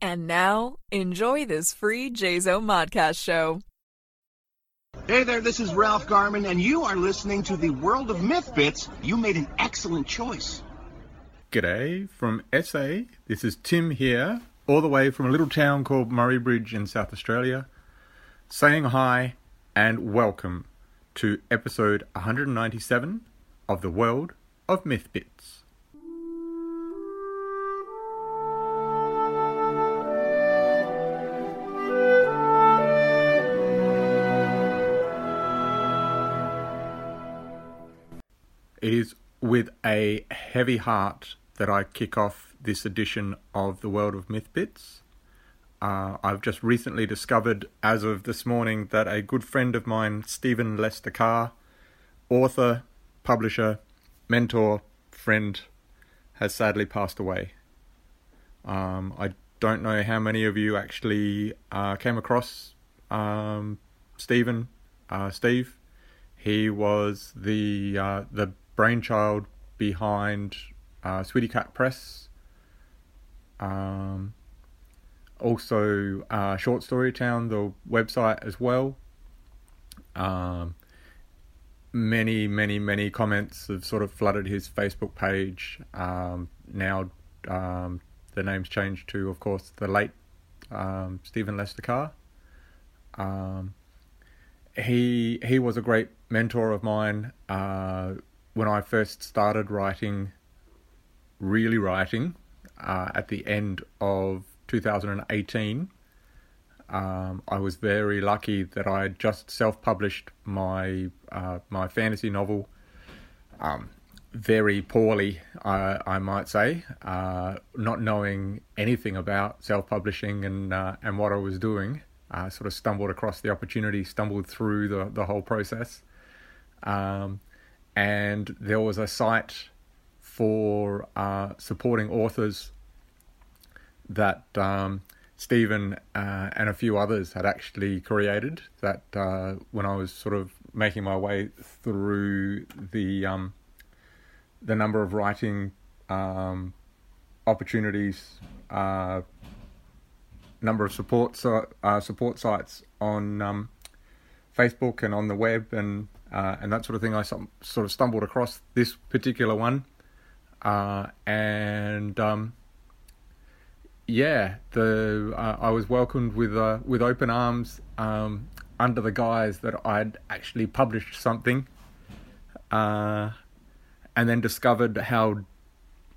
And now, enjoy this free JaZoMo Podcast show. Hey there, this is Ralph Garman, and you are listening to the World of Myth Bits. You made an excellent choice. G'day from SA. This is Tim here, all the way from a little town called Murray Bridge in South Australia, saying hi and welcome to episode 197 of the World of Myth Bits. It is with a heavy heart that I kick off this edition of the World of Myth Bits. Uh, I've just recently discovered, as of this morning, that a good friend of mine, Stephen Lester Carr, author, publisher, mentor, friend, has sadly passed away. Um, I don't know how many of you actually uh, came across um, Stephen, uh, Steve. He was the uh, the brainchild behind uh, Sweetycat Press. Um, also, uh, Short Story Town, the website as well. Um, many, many, many comments have sort of flooded his Facebook page. Um, now, um, the name's changed to, of course, the late um, Stephen Lester Carr. Um, he he was a great mentor of mine uh, when I first started writing, really writing, uh, at the end of 2018. Um, I was very lucky that I had just self-published my uh, my fantasy novel, um, very poorly, I, I might say, uh, not knowing anything about self-publishing and uh, and what I was doing. I sort of stumbled across the opportunity, stumbled through the the whole process, um, and there was a site for uh, supporting authors that um, Stephen uh, and a few others had actually created. That uh, when I was sort of making my way through the um, the number of writing um, opportunities, uh, number of support uh, support sites on um, Facebook and on the web and uh, and that sort of thing. I sort of stumbled across this particular one, uh, and um, yeah, the uh, I was welcomed with uh, with open arms um, under the guise that I'd actually published something, uh, and then discovered how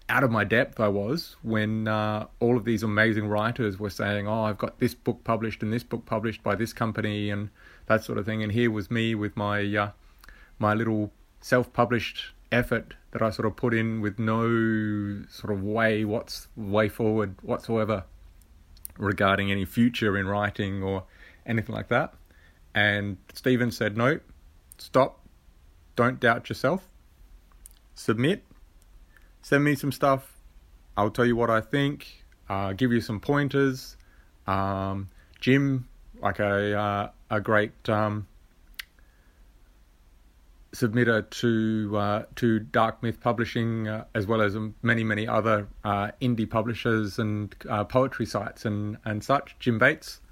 out of my depth I was when uh, all of these amazing writers were saying, "Oh, I've got this book published and this book published by this company and that sort of thing," and here was me with my uh, my little self-published effort that I sort of put in with no sort of way what's way forward whatsoever regarding any future in writing or anything like that. And Stephen said, "No, stop, don't doubt yourself, submit." send me some stuff. I'll tell you what I think. Uh, give you some pointers. Um, Jim, like a uh, a great um, submitter to uh, to Dark Myth Publishing, uh, as well as many many other uh, indie publishers and uh, poetry sites and and such. Jim Bates.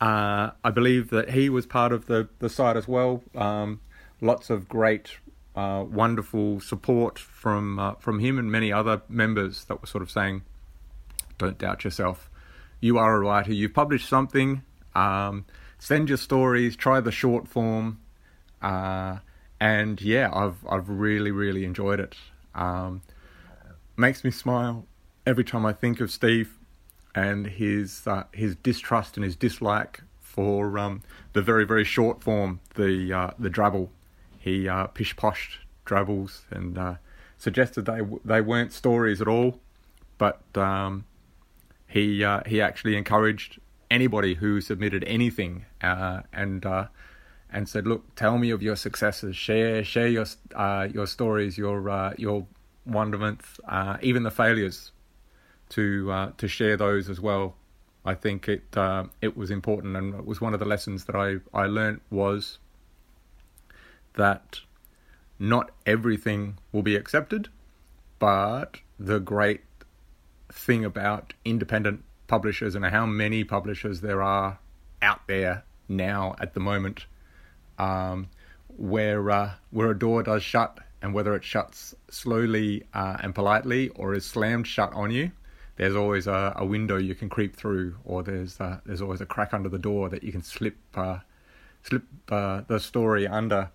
I believe that he was part of the, the site as well. Um, lots of great uh, wonderful support from uh, from him and many other members that were sort of saying, "Don't doubt yourself. You are a writer. You've published something. Um, send your stories. Try the short form." Uh, and yeah, I've I've really really enjoyed it. Um, makes me smile every time I think of Steve and his uh, his distrust and his dislike for um, the very very short form, the uh, the drabble he uh, pish poshed Drabbles and uh, suggested they they weren't stories at all, but um, he uh, he actually encouraged anybody who submitted anything uh, and uh, and said, look, tell me of your successes, share share your uh, your stories, your uh, your wonderments, uh, even the failures, to uh, to share those as well. I think it it was important, and it was one of the lessons that I I learned was that not everything will be accepted, but the great thing about independent publishers and how many publishers there are out there now at the moment, um, where uh, where a door does shut and whether it shuts slowly uh, and politely or is slammed shut on you, there's always a, a window you can creep through, or there's uh, there's always a crack under the door that you can slip uh, slip uh, the story under.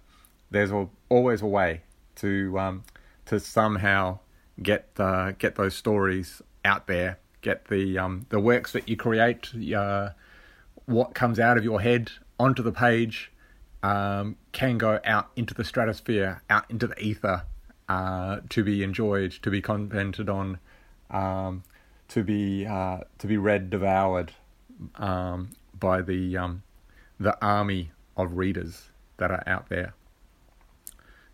There's always a way to um, to somehow get uh, get those stories out there, get the um, the works that you create, what comes out of your head onto the page, um, can go out into the stratosphere, out into the ether, uh, to be enjoyed, to be commented on, um, to be uh, to be read, devoured um, by the um, the army of readers that are out there.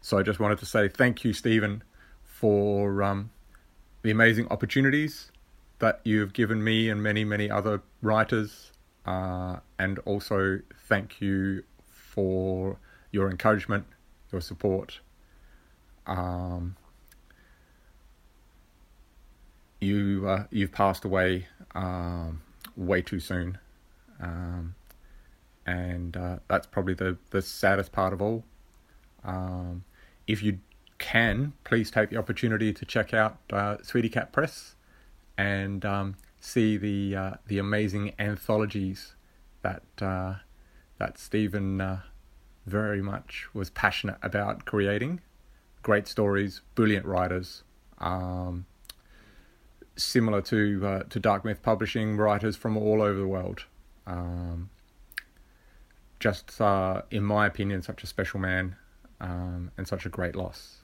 So I just wanted to say thank you, Stephen, for um, the amazing opportunities that you've given me and many, many other writers. Uh, and also thank you for your encouragement, your support. Um, you uh, you've passed away um, way too soon, um, and uh, that's probably the the saddest part of all. Um, if you can, please take the opportunity to check out uh, Sweetycat Press and um, see the uh, the amazing anthologies that uh, that Stephen uh, very much was passionate about creating. Great stories, brilliant writers. Um, similar to uh, to Dark Myth Publishing, writers from all over the world. Um, just, uh, in my opinion, such a special man um, and such a great loss.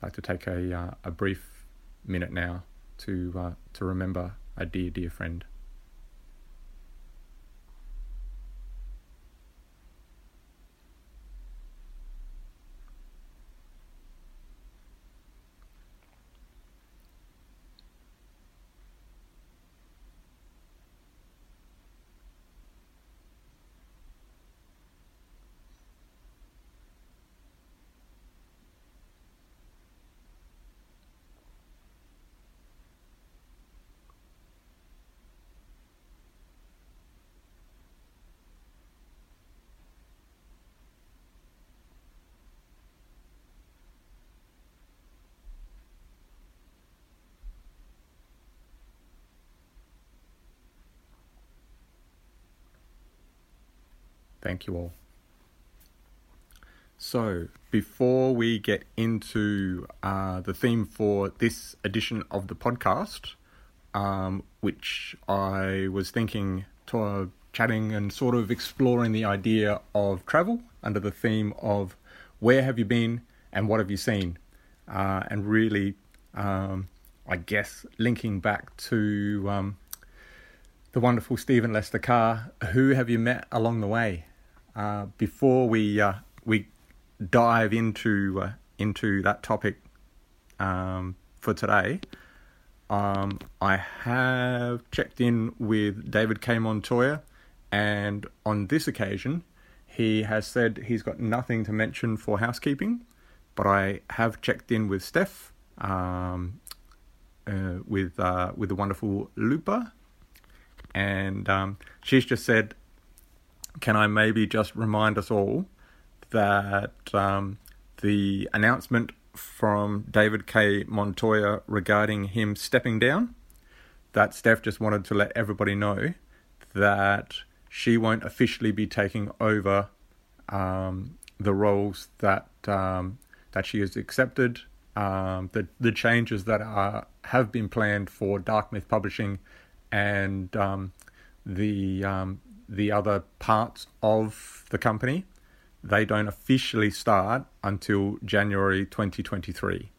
I'd like to take a uh, a brief minute now to uh, to remember a dear dear friend. Thank you all. So, before we get into uh, the theme for this edition of the podcast, um, which I was thinking to uh, chatting and sort of exploring the idea of travel under the theme of where have you been and what have you seen, uh, and really, um, I guess, linking back to um, the wonderful Stephen Lester Carr. Who have you met along the way? Uh, before we uh, we dive into uh, into that topic um, for today, um, I have checked in with David K. Montoya, and on this occasion, he has said he's got nothing to mention for housekeeping, but I have checked in with Steph, um, uh, with uh, with the wonderful Lupa, and um, she's just said can I maybe just remind us all that um, the announcement from David K. Montoya regarding him stepping down, that Steph just wanted to let everybody know that she won't officially be taking over um, the roles that um, that she has accepted. Um, the the changes that are have been planned for Dark Myth Publishing and um, the um, the other parts of the company, they don't officially start until January 2023.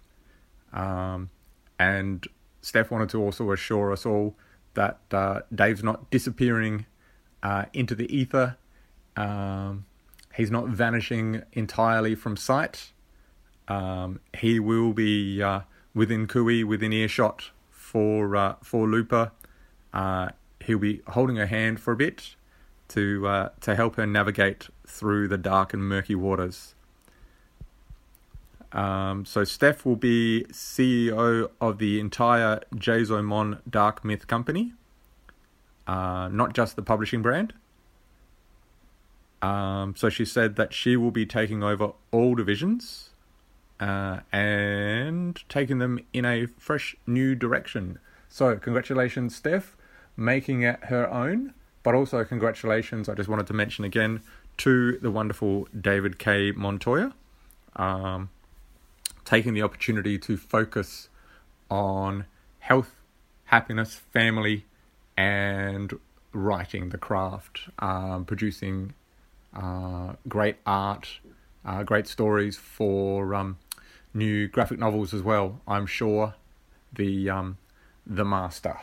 Um, and Steph wanted to also assure us all that uh, Dave's not disappearing uh, into the ether. Um, he's not vanishing entirely from sight. Um, he will be uh, within cooee, within earshot for uh, for Lupa. Uh, he'll be holding her hand for a bit to uh, to help her navigate through the dark and murky waters. Um, so Steph will be CEO of the entire Jazomon Dark Myth Company, uh, not just the publishing brand. Um, so she said that she will be taking over all divisions uh, and taking them in a fresh new direction. So congratulations, Steph, making it her own. But also congratulations, I just wanted to mention again, to the wonderful David K. Montoya. Um, taking the opportunity to focus on health, happiness, family, and writing the craft, um, producing uh, great art, uh, great stories for um, new graphic novels as well. I'm sure the um, the master.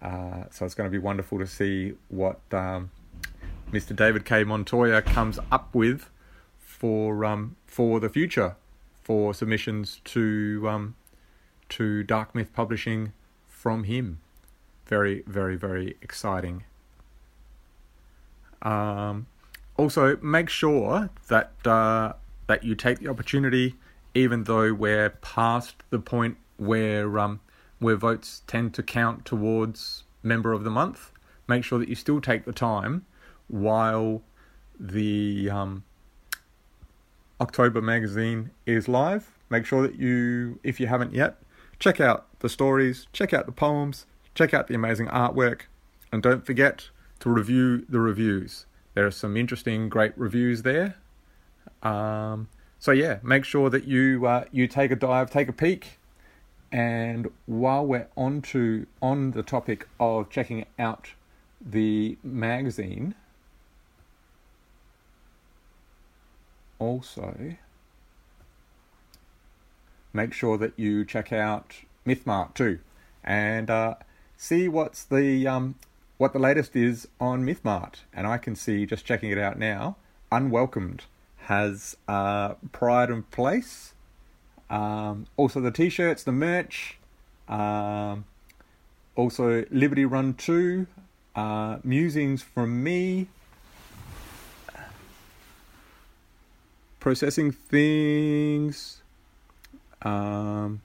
Uh, so it's going to be wonderful to see what um, Mr. David K. Montoya comes up with for um, for the future for submissions to um, to Dark Myth Publishing from him. Very, very, very exciting. Um, also, make sure that uh, that you take the opportunity, even though we're past the point where um, where votes tend to count towards member of the month. Make sure that you still take the time while the um, October magazine is live. Make sure that you, if you haven't yet, check out the stories, check out the poems, check out the amazing artwork, and don't forget to review the reviews. There are some interesting, great reviews there. Um, so yeah, make sure that you uh, you take a dive, take a peek, and while we're on to on the topic of checking out the magazine, also make sure that you check out MythMart too, and uh, see what's the um, what the latest is on MythMart. And I can see just checking it out now, Unwelcomed has uh, Pride and Place. Um, also the t-shirts, the merch. Um, also Liberty Run 2, uh, Musings from Me, processing things. Um,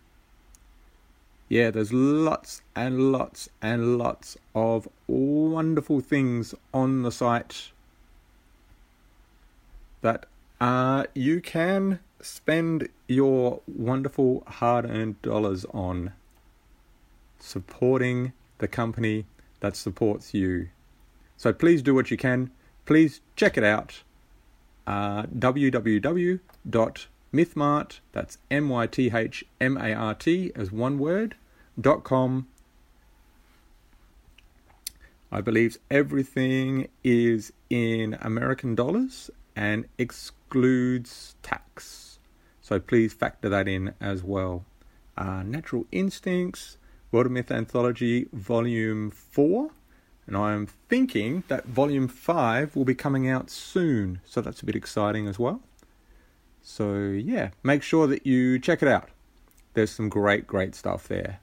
yeah, there's lots and lots and lots of wonderful things on the site that uh, you can spend your wonderful hard earned dollars on supporting the company that supports you. So please do what you can. Please check it out uh, www.mythmart, that's M Y T H M A R T as one word, dot com. I believe everything is in American dollars and excludes tax. So please factor that in as well. Uh, Natural Instincts, World of Myth Anthology, Volume 4 and I'm thinking that volume 5 will be coming out soon, so that's a bit exciting as well. So, yeah, make sure that you check it out. There's some great, great stuff there.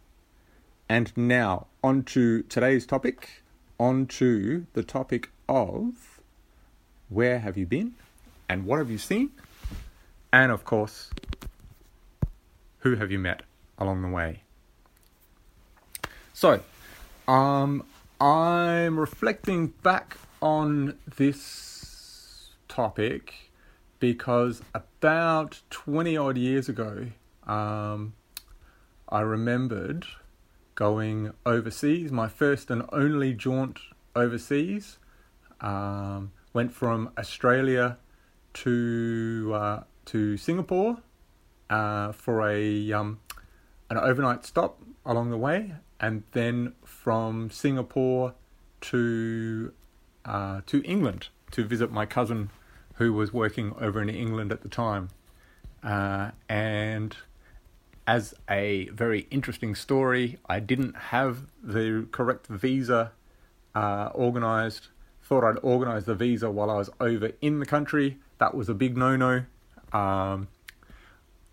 And now, on to today's topic, on to the topic of where have you been and what have you seen? And of course, who have you met along the way? So, um, I'm reflecting back on this topic because about 20 odd years ago, um, I remembered going overseas, my first and only jaunt overseas. Um, went from Australia to uh, to Singapore uh, for a um, an overnight stop along the way, and then from Singapore to uh, to England to visit my cousin who was working over in England at the time. Uh, and as a very interesting story, I didn't have the correct visa uh, organized. Thought I'd organize the visa while I was over in the country. That was a big no no. Um,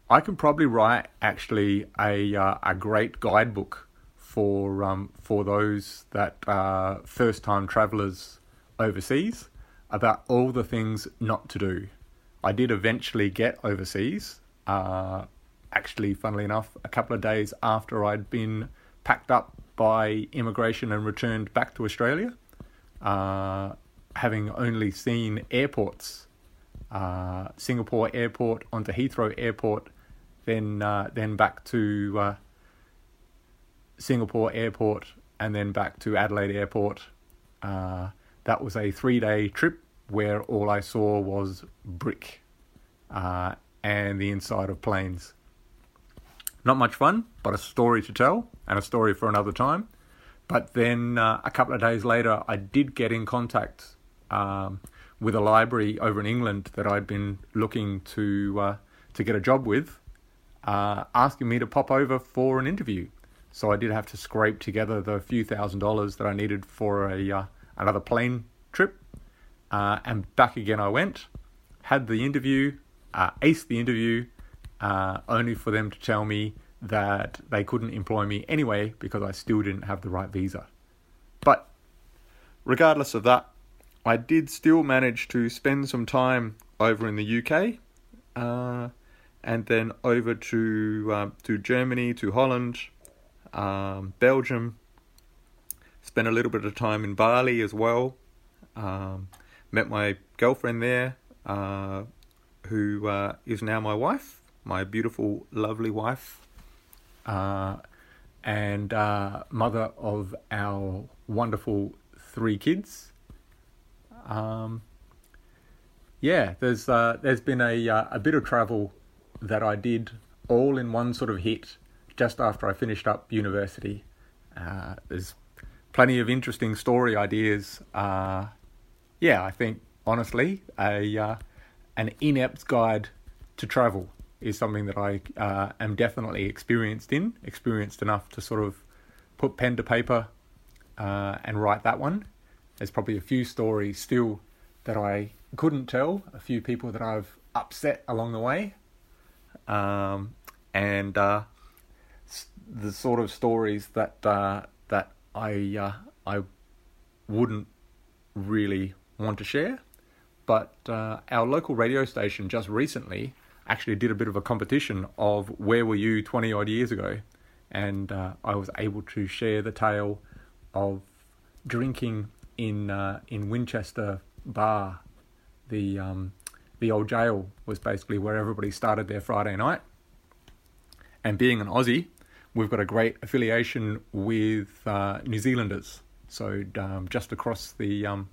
I can probably write actually a uh, a great guidebook for um, for those that are first time travelers overseas about all the things not to do. I did eventually get overseas, Uh, actually, funnily enough, a couple of days after I'd been packed up by immigration and returned back to Australia, uh, having only seen airports, uh, Singapore Airport onto Heathrow Airport, then uh, then back to uh, Singapore Airport, and then back to Adelaide Airport. Uh, that was a three-day trip where all I saw was brick uh, and the inside of planes. Not much fun, but a story to tell and a story for another time. But then uh, a couple of days later, I did get in contact um, with a library over in England that I'd been looking to uh, to get a job with, uh, asking me to pop over for an interview. So I did have to scrape together the few thousand dollars that I needed for a uh, another plane trip, uh, and back again I went. Had the interview, uh, aced the interview, uh, only for them to tell me that they couldn't employ me anyway because I still didn't have the right visa. But regardless of that, I did still manage to spend some time over in the UK, uh, and then over to uh, to Germany, to Holland, um, Belgium. Spent a little bit of time in Bali as well. Um, met my girlfriend there, uh, who uh, is now my wife, my beautiful, lovely wife, uh, and uh, mother of our wonderful three kids. Um, yeah, there's uh, there's been a uh, a bit of travel that I did all in one sort of hit just after I finished up university. Uh, there's plenty of interesting story ideas. Uh, yeah, I think honestly, a uh, an inept guide to travel is something that I uh, am definitely experienced in, experienced enough to sort of put pen to paper uh, and write that one. There's probably a few stories still that I couldn't tell, a few people that I've upset along the way, um, and uh, the sort of stories that uh, that I uh, I wouldn't really want to share. But uh, our local radio station just recently actually did a bit of a competition of where were you 20 odd years ago, and uh, I was able to share the tale of drinking in uh, in Winchester Bar, the um, the old jail was basically where everybody started their Friday night. And being an Aussie, we've got a great affiliation with uh, New Zealanders. So um, just across the um,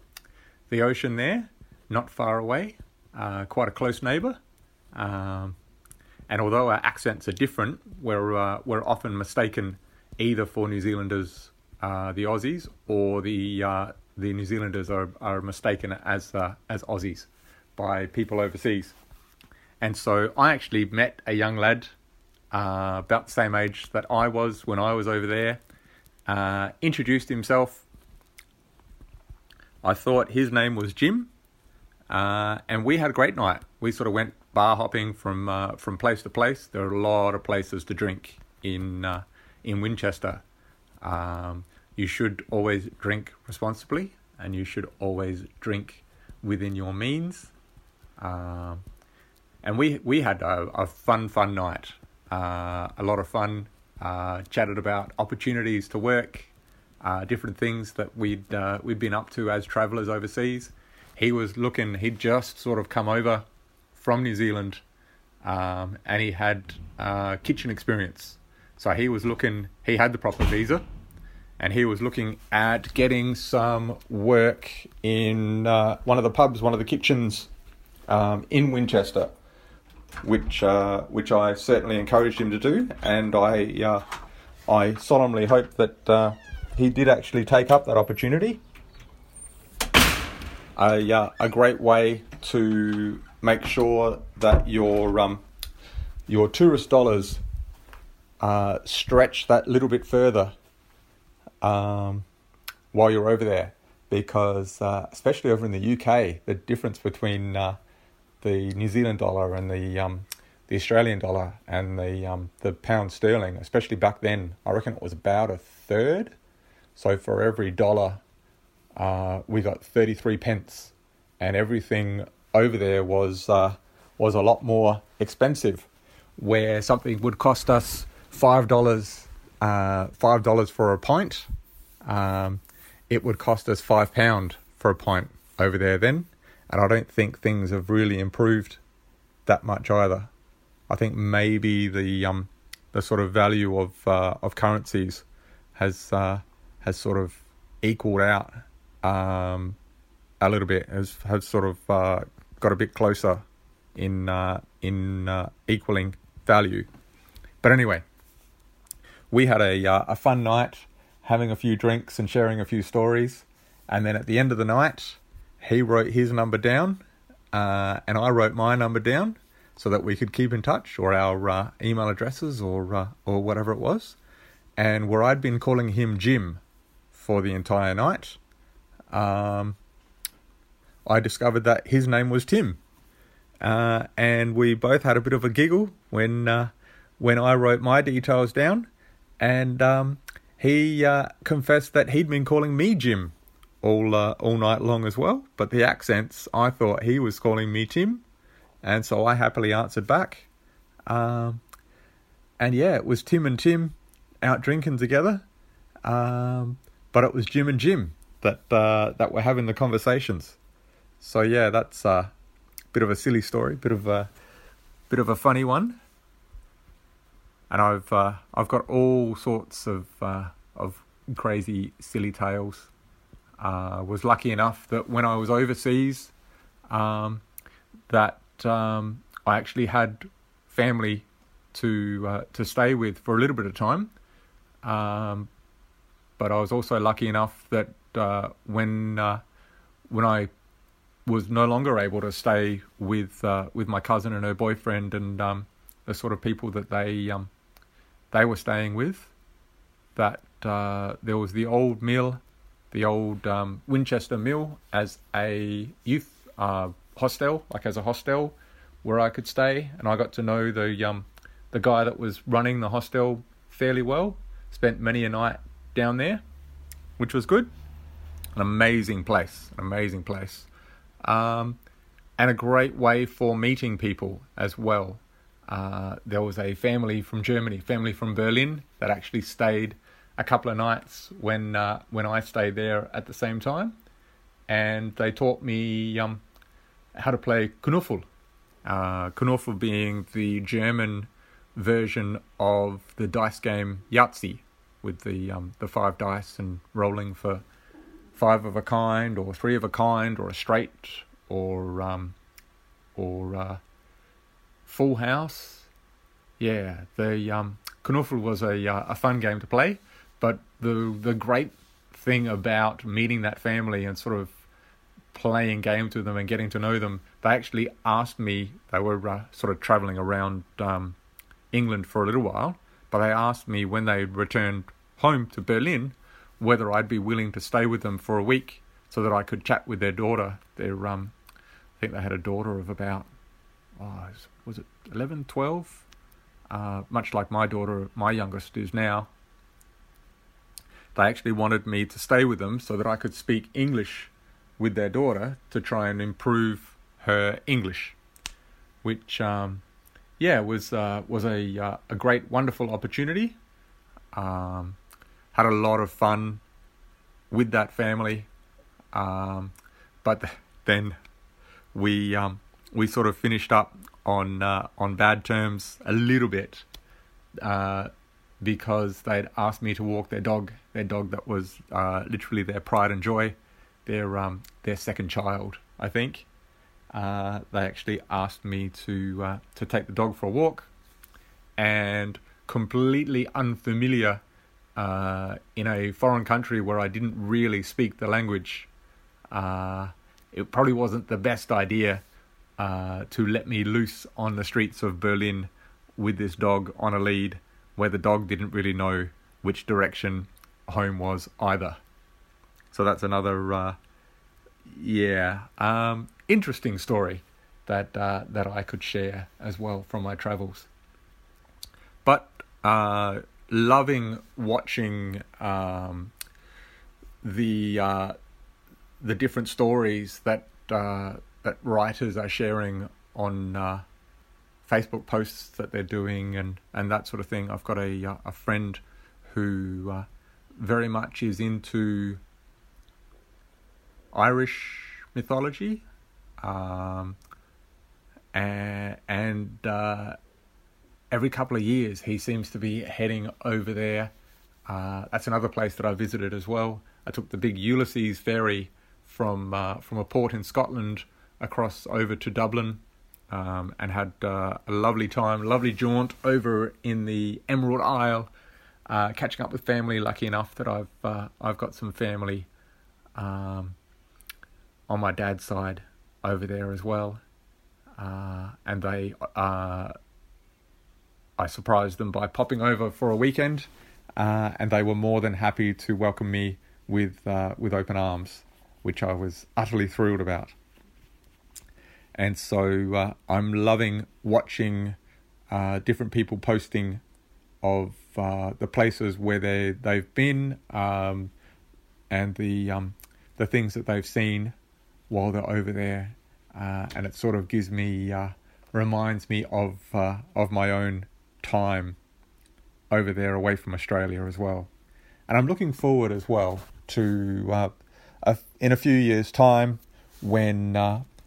the ocean there, not far away, uh, quite a close neighbour. Um, and although our accents are different, we're uh, we're often mistaken either for New Zealanders, uh, the Aussies, or the uh, the New Zealanders are, are mistaken as uh, as Aussies by people overseas. And so I actually met a young lad uh, about the same age that I was when I was over there. Uh, introduced himself. I thought his name was Jim, uh, and we had a great night. We sort of went bar hopping from uh, from place to place. There are a lot of places to drink in uh, in Winchester. Um, you should always drink responsibly, and you should always drink within your means. Um, and we we had a, a fun fun night, uh, a lot of fun. Uh, chatted about opportunities to work, uh, different things that we'd uh, we'd been up to as travellers overseas. He was looking; he'd just sort of come over from New Zealand, um, and he had uh, kitchen experience. So he was looking; he had the proper visa, and he was looking at getting some work in uh, one of the pubs, one of the kitchens um, in Winchester, which uh, which I certainly encouraged him to do, and I uh, I solemnly hope that uh, he did actually take up that opportunity. A uh, a great way to make sure that your um, your tourist dollars uh, stretch that little bit further um, while you're over there, because uh, especially over in the UK, the difference between the New Zealand dollar and the um, the Australian dollar and the um, the pound sterling, especially back then, I reckon it was about a third. So for every dollar, uh, we got thirty three pence, and everything over there was uh, was a lot more expensive. where something would cost us five dollars, uh, five dollars for a pint, um, it would cost us five pound for a pint over there then, and I don't think things have really improved that much either. I think maybe the um, the sort of value of uh, of currencies has uh, has sort of equaled out um, a little bit, has has sort of uh, got a bit closer in uh, in uh, equaling value. But anyway, we had a uh, a fun night, having a few drinks and sharing a few stories, and then at the end of the night, he wrote his number down, uh, and I wrote my number down, so that we could keep in touch, or our uh, email addresses, or uh, or whatever it was, and where I'd been calling him Jim for the entire night. Um, I discovered that his name was Tim. Uh, and we both had a bit of a giggle when uh, when I wrote my details down, and um, he uh, confessed that he'd been calling me Jim all uh, all night long as well. But the accents, I thought he was calling me Tim, and so I happily answered back. Um, and yeah, it was Tim and Tim out drinking together, um, but it was Jim and Jim that uh, that were having the conversations. So yeah, that's a bit of a silly story, bit of a bit of a funny one. And I've uh, I've got all sorts of uh, of crazy silly tales. Uh, was lucky enough that when I was overseas, um, that um, I actually had family to uh, to stay with for a little bit of time. Um, but I was also lucky enough that uh, when uh, when I was no longer able to stay with uh, with my cousin and her boyfriend and um, the sort of people that they um, they were staying with. That uh, there was the old mill, the old um, Winchester Mill, as a youth uh, hostel, like as a hostel where I could stay, and I got to know the um, the guy that was running the hostel fairly well. Spent many a night down there, which was good. An amazing place, an amazing place um, and a great way for meeting people as well. Uh, there was a family from Germany, family from Berlin, that actually stayed a couple of nights when uh, when I stayed there at the same time, and they taught me um, how to play Kniffel. Uh, Kniffel being the German version of the dice game Yahtzee, with the um, the five dice and rolling for five of a kind or three of a kind or a straight or um, or uh, Full House. Yeah, the um, Kniffel was a uh, a fun game to play, but the the great thing about meeting that family and sort of playing games with them and getting to know them, they actually asked me. They were uh, sort of traveling around um, England for a little while, but they asked me when they returned home to Berlin whether I'd be willing to stay with them for a week so that I could chat with their daughter. Their um, I think they had a daughter of about oh, was it 11, 12? Uh, much like my daughter, my youngest is now. They actually wanted me to stay with them so that I could speak English with their daughter to try and improve her English, which um, yeah was uh, was a uh, a great wonderful opportunity. Um, had a lot of fun with that family. Um, but then we um, we sort of finished up on uh, on bad terms a little bit uh, because they'd asked me to walk their dog, their dog that was uh, literally their pride and joy, their um, their second child, I think. Uh, they actually asked me to uh, to take the dog for a walk, and completely unfamiliar uh, in a foreign country where I didn't really speak the language, uh, it probably wasn't the best idea uh, to let me loose on the streets of Berlin with this dog on a lead where the dog didn't really know which direction home was either. So that's another, uh, yeah, um, interesting story that uh, that I could share as well from my travels. But uh, loving watching um, the uh, the different stories that uh, that writers are sharing on uh, Facebook posts that they're doing and, and that sort of thing. I've got a uh, a friend who uh, very much is into Irish mythology, um, and, and uh, every couple of years he seems to be heading over there. Uh, that's another place that I visited as well. I took the big Ulysses ferry from uh, from a port in Scotland across over to Dublin um, and had uh, a lovely time, lovely jaunt over in the Emerald Isle, uh, catching up with family. Lucky enough that I've uh, I've got some family um, on my dad's side over there as well, uh, and they uh, I surprised them by popping over for a weekend, uh, and they were more than happy to welcome me with with open arms, which I was utterly thrilled about and so uh, I'm loving watching uh, different people posting of uh, the places where they they've been um, and the um, the things that they've seen while they're over there, uh, and it sort of gives me uh, reminds me of uh, of my own time over there away from Australia as well, and I'm looking forward as well to a, in a few years' time when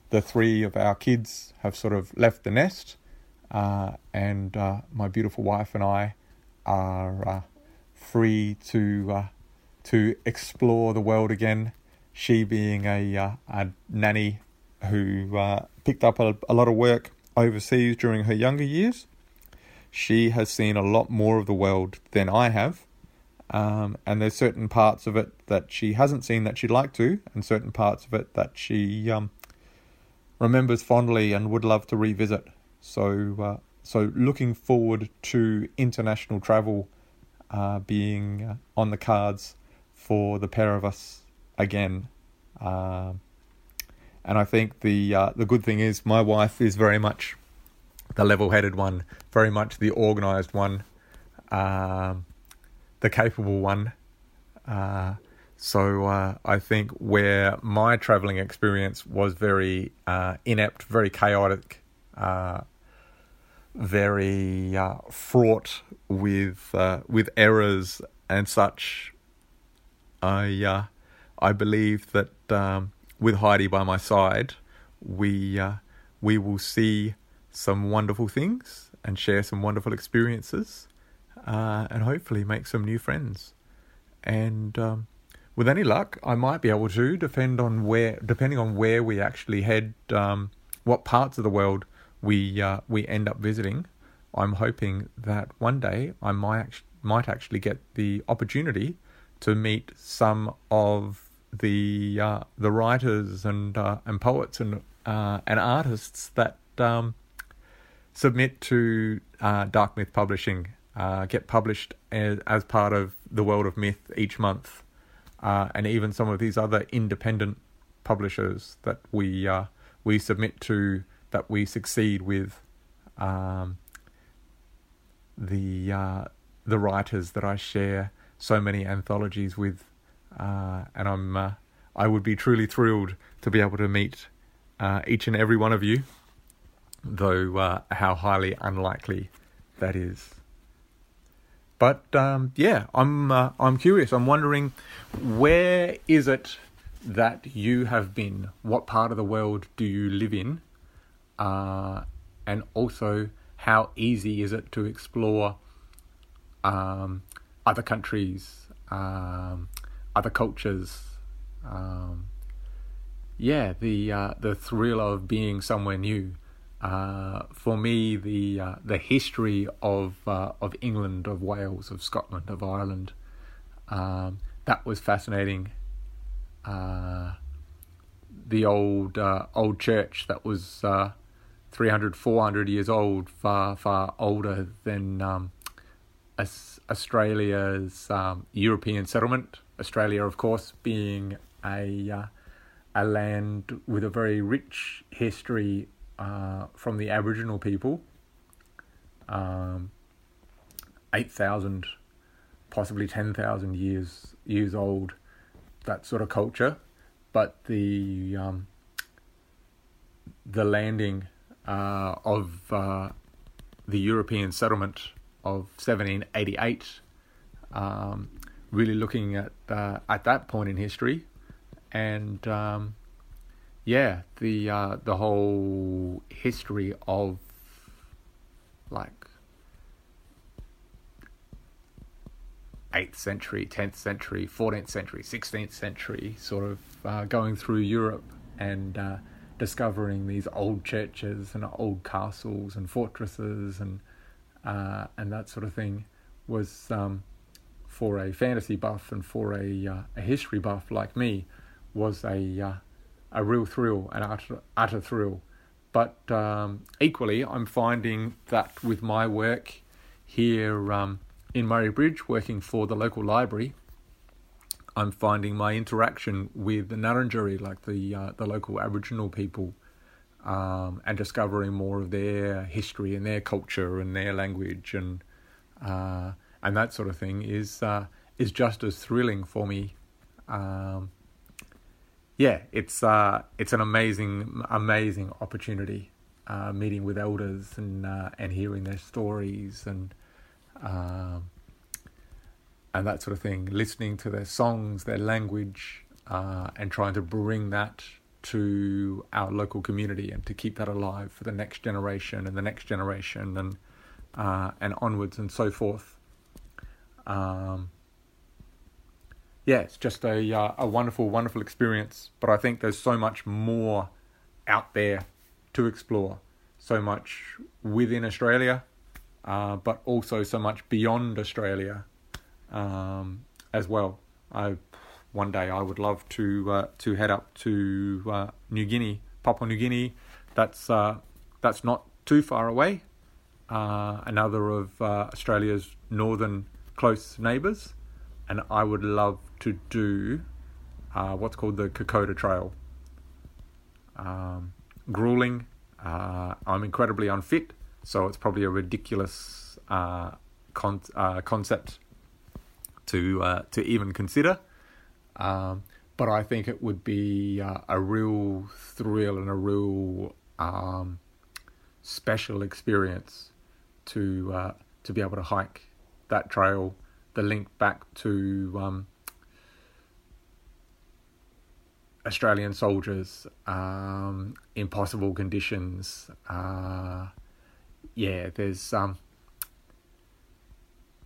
the three of our kids have sort of left the nest, uh, and uh, my beautiful wife and I are uh, free to uh, to explore the world again. She being a uh, a nanny who uh, picked up a, a lot of work overseas during her younger years. She has seen a lot more of the world than I have. Um, and there's certain parts of it that she hasn't seen that she'd like to, and certain parts of it that she um, remembers fondly and would love to revisit. So, uh, so looking forward to international travel uh, being uh, on the cards for the pair of us again. Um, and I think the uh, the good thing is my wife is very much the level-headed one, very much the organised one, um, the capable one. So uh, I think where my traveling experience was very uh, inept, very chaotic, uh, very uh, fraught with uh, with errors and such, I uh, I believe that um, with Heidi by my side, we we will see some wonderful things and share some wonderful experiences, and hopefully make some new friends, and. Um, with any luck, I might be able to, depend on where, depending on where we actually head, um, what parts of the world we uh, we end up visiting. I'm hoping that one day I might might actually get the opportunity to meet some of the uh, the writers and uh, and poets and uh, and artists that um, submit to uh, Dark Myth Publishing, uh, get published as, as part of the World of Myth each month uh, and even some of these other independent publishers that we uh, we submit to that we succeed with um, the uh, the writers that I share so many anthologies with, uh, and I'm uh, I would be truly thrilled to be able to meet uh, each and every one of you, though how highly unlikely that is. But um, yeah, I'm uh, I'm curious. I'm wondering where is it that you have been? What part of the world do you live in? Uh, and also, how easy is it to explore um, other countries, um, other cultures? Um, yeah, the uh, the thrill of being somewhere new. Uh, for me, the uh, the history of uh, of England, of Wales, of Scotland, of Ireland, um, that was fascinating. Uh, the old uh, old church that was 300, 400 years old, far far older than um, Australia's um, European settlement. Australia, of course, being a a land with a very rich history uh, from the Aboriginal people, um, eight thousand, possibly ten thousand years years old, that sort of culture, but the um, the landing uh, of uh, the European settlement of 1788, um, really looking at uh, at that point in history, and um, yeah, the uh, the whole history of like 8th century, 10th century, 14th century, 16th century, sort of uh, going through Europe and uh, discovering these old churches and old castles and fortresses and uh, and that sort of thing was um, for a fantasy buff and for a uh, a history buff like me was a uh, a real thrill, an utter, utter thrill. But um, equally, I'm finding that with my work here um, in Murray Bridge, working for the local library, I'm finding my interaction with the Ngarrindjeri, like the uh, the local Aboriginal people, um, and discovering more of their history and their culture and their language and uh, and that sort of thing is uh, is just as thrilling for me. Um, yeah, it's uh, it's an amazing amazing opportunity uh, meeting with elders and uh, and hearing their stories and. Um, and that sort of thing, listening to their songs, their language, uh, and trying to bring that to our local community and to keep that alive for the next generation and the next generation and uh, and onwards and so forth. Um, yeah, it's just a uh, a wonderful, wonderful experience. But I think there's so much more out there to explore, so much within Australia, uh, but also so much beyond Australia um, as well. I one day I would love to uh, to head up to uh, New Guinea, Papua New Guinea. That's uh, that's not too far away. Uh, another of Australia's northern close neighbours, and I would love to do uh, what's called the Kokoda Trail. Um, grueling. I'm incredibly unfit, so it's probably a ridiculous con- concept to uh, to even consider. Um, but I think it would be uh, a real thrill and a real um, special experience to uh, to be able to hike that trail. The link back to um, Australian soldiers, um, impossible conditions. Uh, yeah, there's um,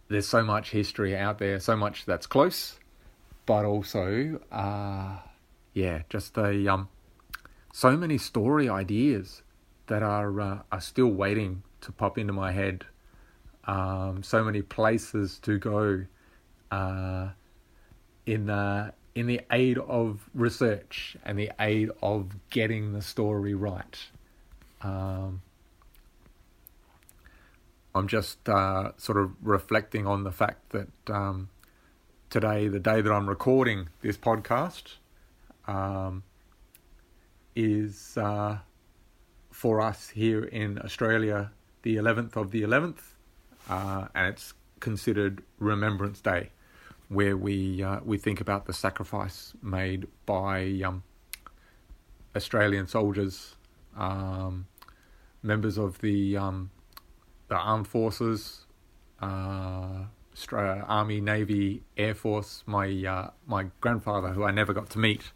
there's so much history out there, so much that's close, but also, uh, yeah, just a um, so many story ideas that are uh, are still waiting to pop into my head. Um, so many places to go uh, in the in the aid of research and the aid of getting the story right. Um, I'm just uh, sort of reflecting on the fact that um, today, the day that I'm recording this podcast, um, is uh, for us here in Australia the 11th of the 11th, uh, and it's considered Remembrance Day, where we uh, we think about the sacrifice made by um, Australian soldiers, um, members of the um, the armed forces, uh, Army, Navy, Air Force. My uh, my grandfather, who I never got to meet,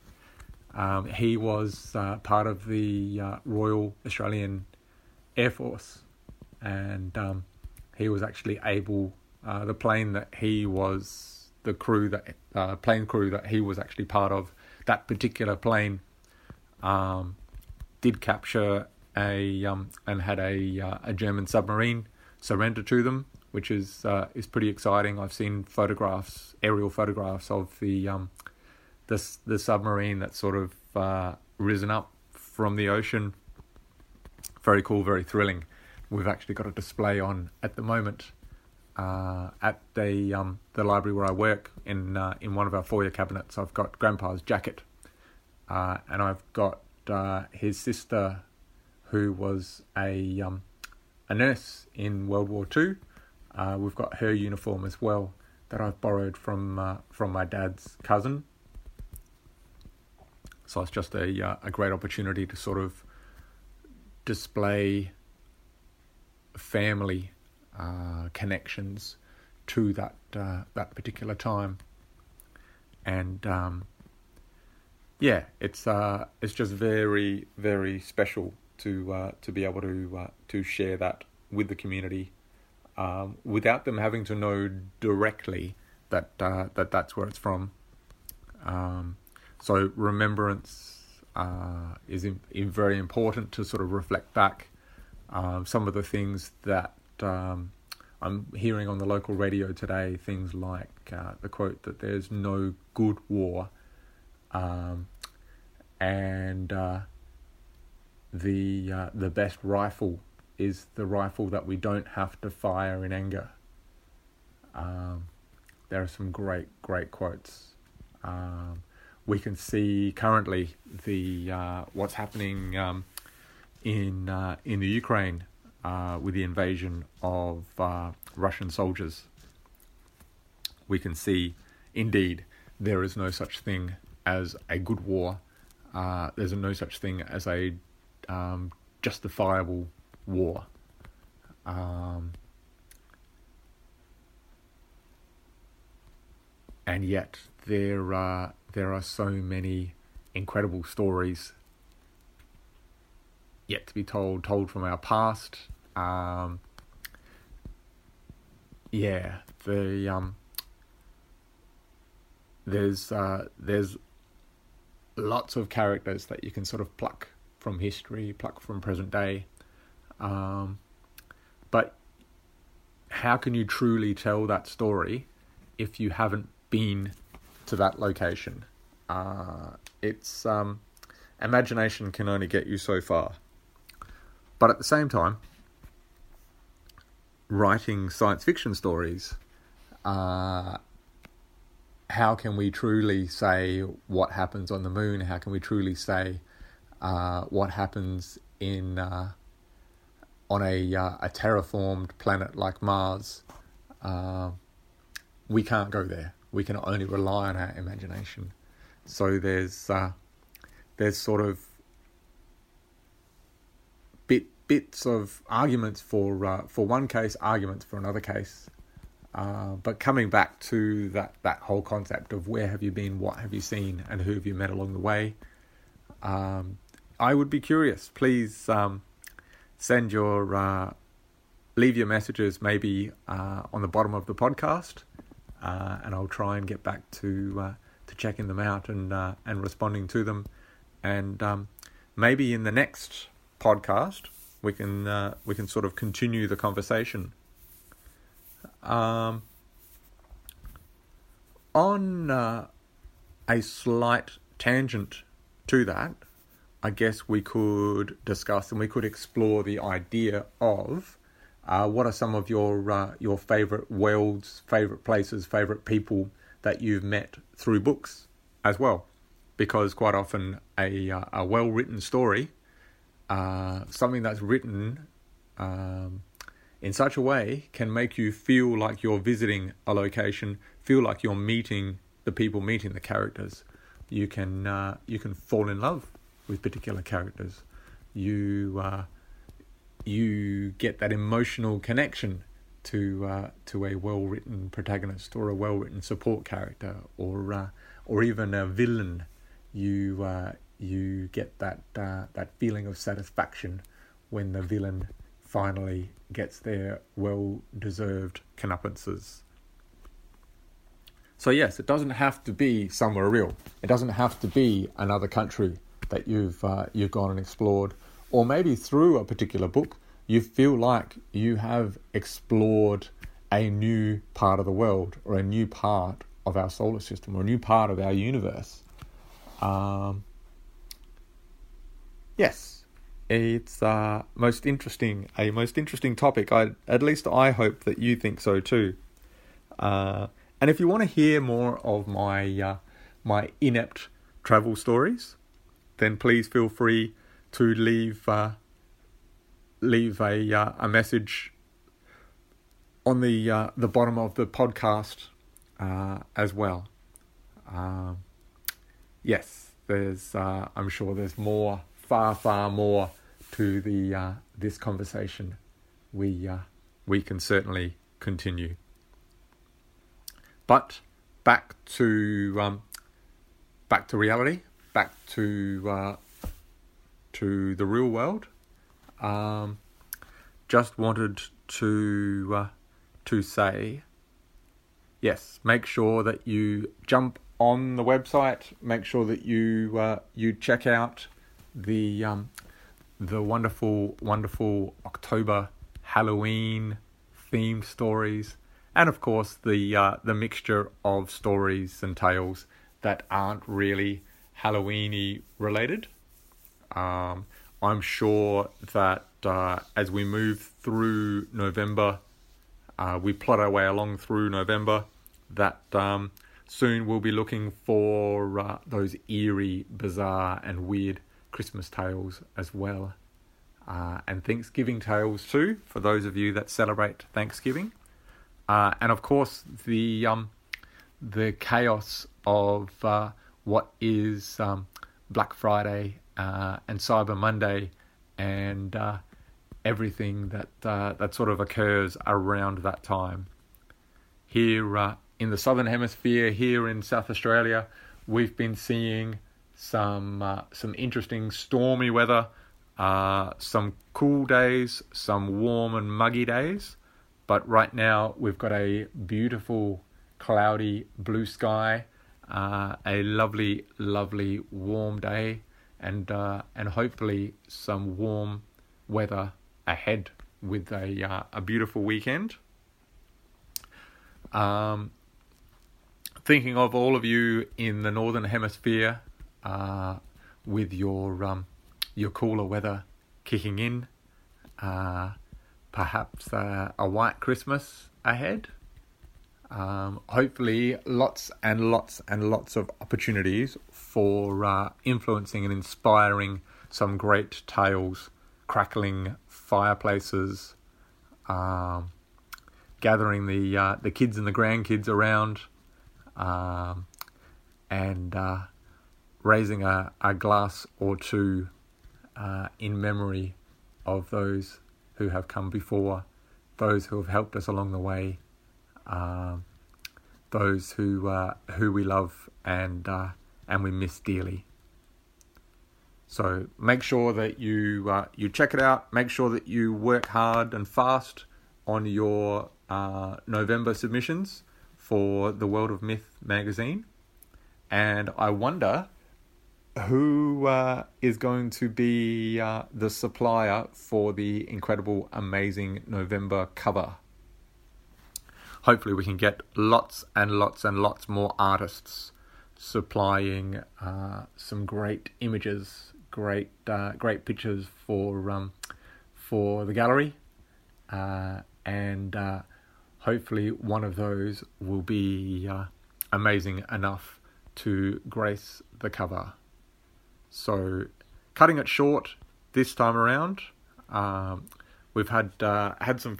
um, he was uh, part of the uh, Royal Australian Air Force, and um, he was actually able. Uh, the plane that he was the crew that uh, plane crew that he was actually part of that particular plane um, did capture a um, and had a uh, a German submarine surrender to them, which is uh, is pretty exciting. I've seen photographs, aerial photographs of the um, the the submarine that's sort of uh, risen up from the ocean. Very cool, very thrilling. We've actually got a display on at the moment uh, at the um, the library where I work in uh, in one of our foyer cabinets. I've got Grandpa's jacket, uh, and I've got uh, his sister who was a um, a nurse in World War Two. Uh, we've got her uniform as well that I've borrowed from uh, from my dad's cousin. So it's just a a great opportunity to sort of display family uh, connections to that uh, that particular time, and um, yeah, it's uh, it's just very very special to uh, to be able to uh, to share that with the community um, without them having to know directly that uh, that that's where it's from. Um, so remembrance is in, in very important to sort of reflect back um, some of the things that um, I'm hearing on the local radio today. Things like uh, the quote that there's no good war, um, and uh, the uh, the best rifle is the rifle that we don't have to fire in anger. Um, there are some great, great quotes. Um, we can see currently the uh, what's happening um, in uh, in the Ukraine uh, with the invasion of uh, Russian soldiers. We can see, indeed, there is no such thing as a good war. Uh, there's no such thing as a um, justifiable war. Um, and yet there are there are so many incredible stories yet to be told, told from our past. Um, yeah, the um, there's uh, there's lots of characters that you can sort of pluck from history, pluck from present day, um, but how can you truly tell that story if you haven't been to that location? Uh, it's um, imagination can only get you so far. But at the same time, writing science fiction stories, uh, how can we truly say what happens on the moon? How can we truly say uh, what happens in uh, on a uh, a terraformed planet like Mars? Uh, we can't go there. We can only rely on our imagination. So there's uh, there's sort of bits of arguments for uh, for one case, arguments for another case. Uh, but coming back to that that whole concept of where have you been, what have you seen, and who have you met along the way, um, I would be curious. Please um, send your uh, leave your messages maybe uh, on the bottom of the podcast, uh, and I'll try and get back to uh, to checking them out and and responding to them, and um, maybe in the next podcast we can uh, we can sort of continue the conversation. Um, on uh, a slight tangent to that, I guess we could discuss and we could explore the idea of uh, what are some of your uh, your favorite worlds, favorite places, favorite people that you've met through books as well, because quite often a uh, a well written story, uh, something that's written um, in such a way, can make you feel like you're visiting a location, feel like you're meeting the people, meeting the characters. You can uh, you can fall in love with particular characters. You uh, you get that emotional connection to uh, to a well written protagonist or a well written support character or uh, or even a villain, you uh, you get that uh, that feeling of satisfaction when the villain finally gets their well deserved comeuppances. So yes, it doesn't have to be somewhere real. It doesn't have to be another country that you've uh, you've gone and explored, or maybe through a particular book you feel like you have explored a new part of the world or a new part of our solar system or a new part of our universe. Um, yes, it's uh, most interesting, a most interesting topic. I, at least I hope that you think so too. Uh, and if you want to hear more of my uh, my inept travel stories, then please feel free to leave uh, leave a uh, a message on the uh, the bottom of the podcast uh, as well. Um, yes, there's uh, I'm sure there's more, far far more to the uh, this conversation we uh, we can certainly continue. But back to um, back to reality, back to uh, to the real world. Um, just wanted to uh, to say, yes, make sure that you jump on the website. Make sure that you uh, you check out the um, the wonderful wonderful October Halloween themed stories, and of course the uh, the mixture of stories and tales that aren't really Halloweeny related. Um, I'm sure that uh, as we move through November, uh, we plot our way along through November, that um, soon we'll be looking for uh, those eerie, bizarre, and weird Christmas tales as well. Uh, and Thanksgiving tales too, for those of you that celebrate Thanksgiving. Uh, and of course, the um, the chaos of uh, what is um, Black Friday uh, and Cyber Monday and uh, everything that uh, that sort of occurs around that time. Here in the southern hemisphere, here in South Australia, we've been seeing some uh, some interesting stormy weather, uh, some cool days, some warm and muggy days. But right now we've got a beautiful cloudy blue sky, uh, a lovely, lovely warm day, and uh, and hopefully some warm weather ahead with a uh, a beautiful weekend. Um, thinking of all of you in the northern hemisphere uh, with your um, your cooler weather kicking in, uh, perhaps uh, a white Christmas ahead. Um, hopefully, lots and lots and lots of opportunities for uh, influencing and inspiring some great tales, crackling fireplaces, um, gathering the uh, the kids and the grandkids around, um, and uh, raising a, a glass or two uh, in memory of those who have come before, those who have helped us along the way, uh, those who uh, who we love and uh, and we miss dearly. So make sure that you uh, you check it out. Make sure that you work hard and fast on your uh, November submissions for the World of Myth magazine. And I wonder who uh, is going to be uh, the supplier for the incredible, amazing November cover. Hopefully, we can get lots and lots and lots more artists supplying uh, some great images, great uh, great pictures for um, for the gallery, uh, and uh, hopefully one of those will be amazing enough to grace the cover. So, cutting it short this time around, um, we've had uh, had some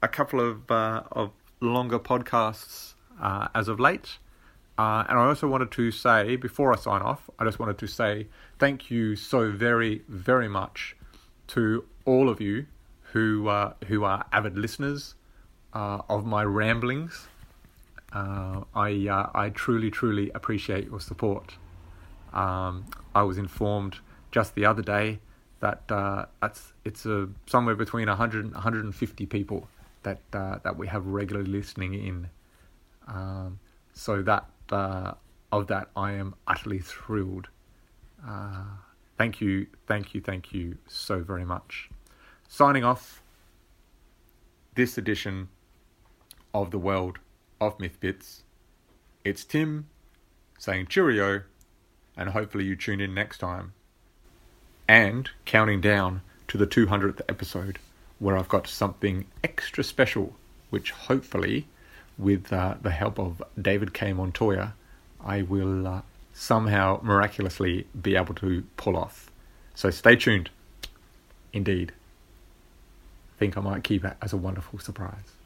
a couple of uh, of longer podcasts uh, as of late, uh, and I also wanted to say before I sign off, I just wanted to say thank you so very very much to all of you who uh, who are avid listeners uh, of my ramblings. I I truly truly appreciate your support. Um, I was informed just the other day that uh, it's it's a, somewhere between 100 and 150 people that uh, that we have regularly listening in. Um, so that uh, of that I am utterly thrilled. Uh, thank you, thank you, thank you so very much. Signing off this edition of the world of Myth Bits. It's Tim saying cheerio and hopefully you tune in next time. And counting down to the 200th episode, where I've got something extra special, which hopefully, with uh, the help of David K. Montoya, I will uh, somehow miraculously be able to pull off. So stay tuned. Indeed. I think I might keep it as a wonderful surprise.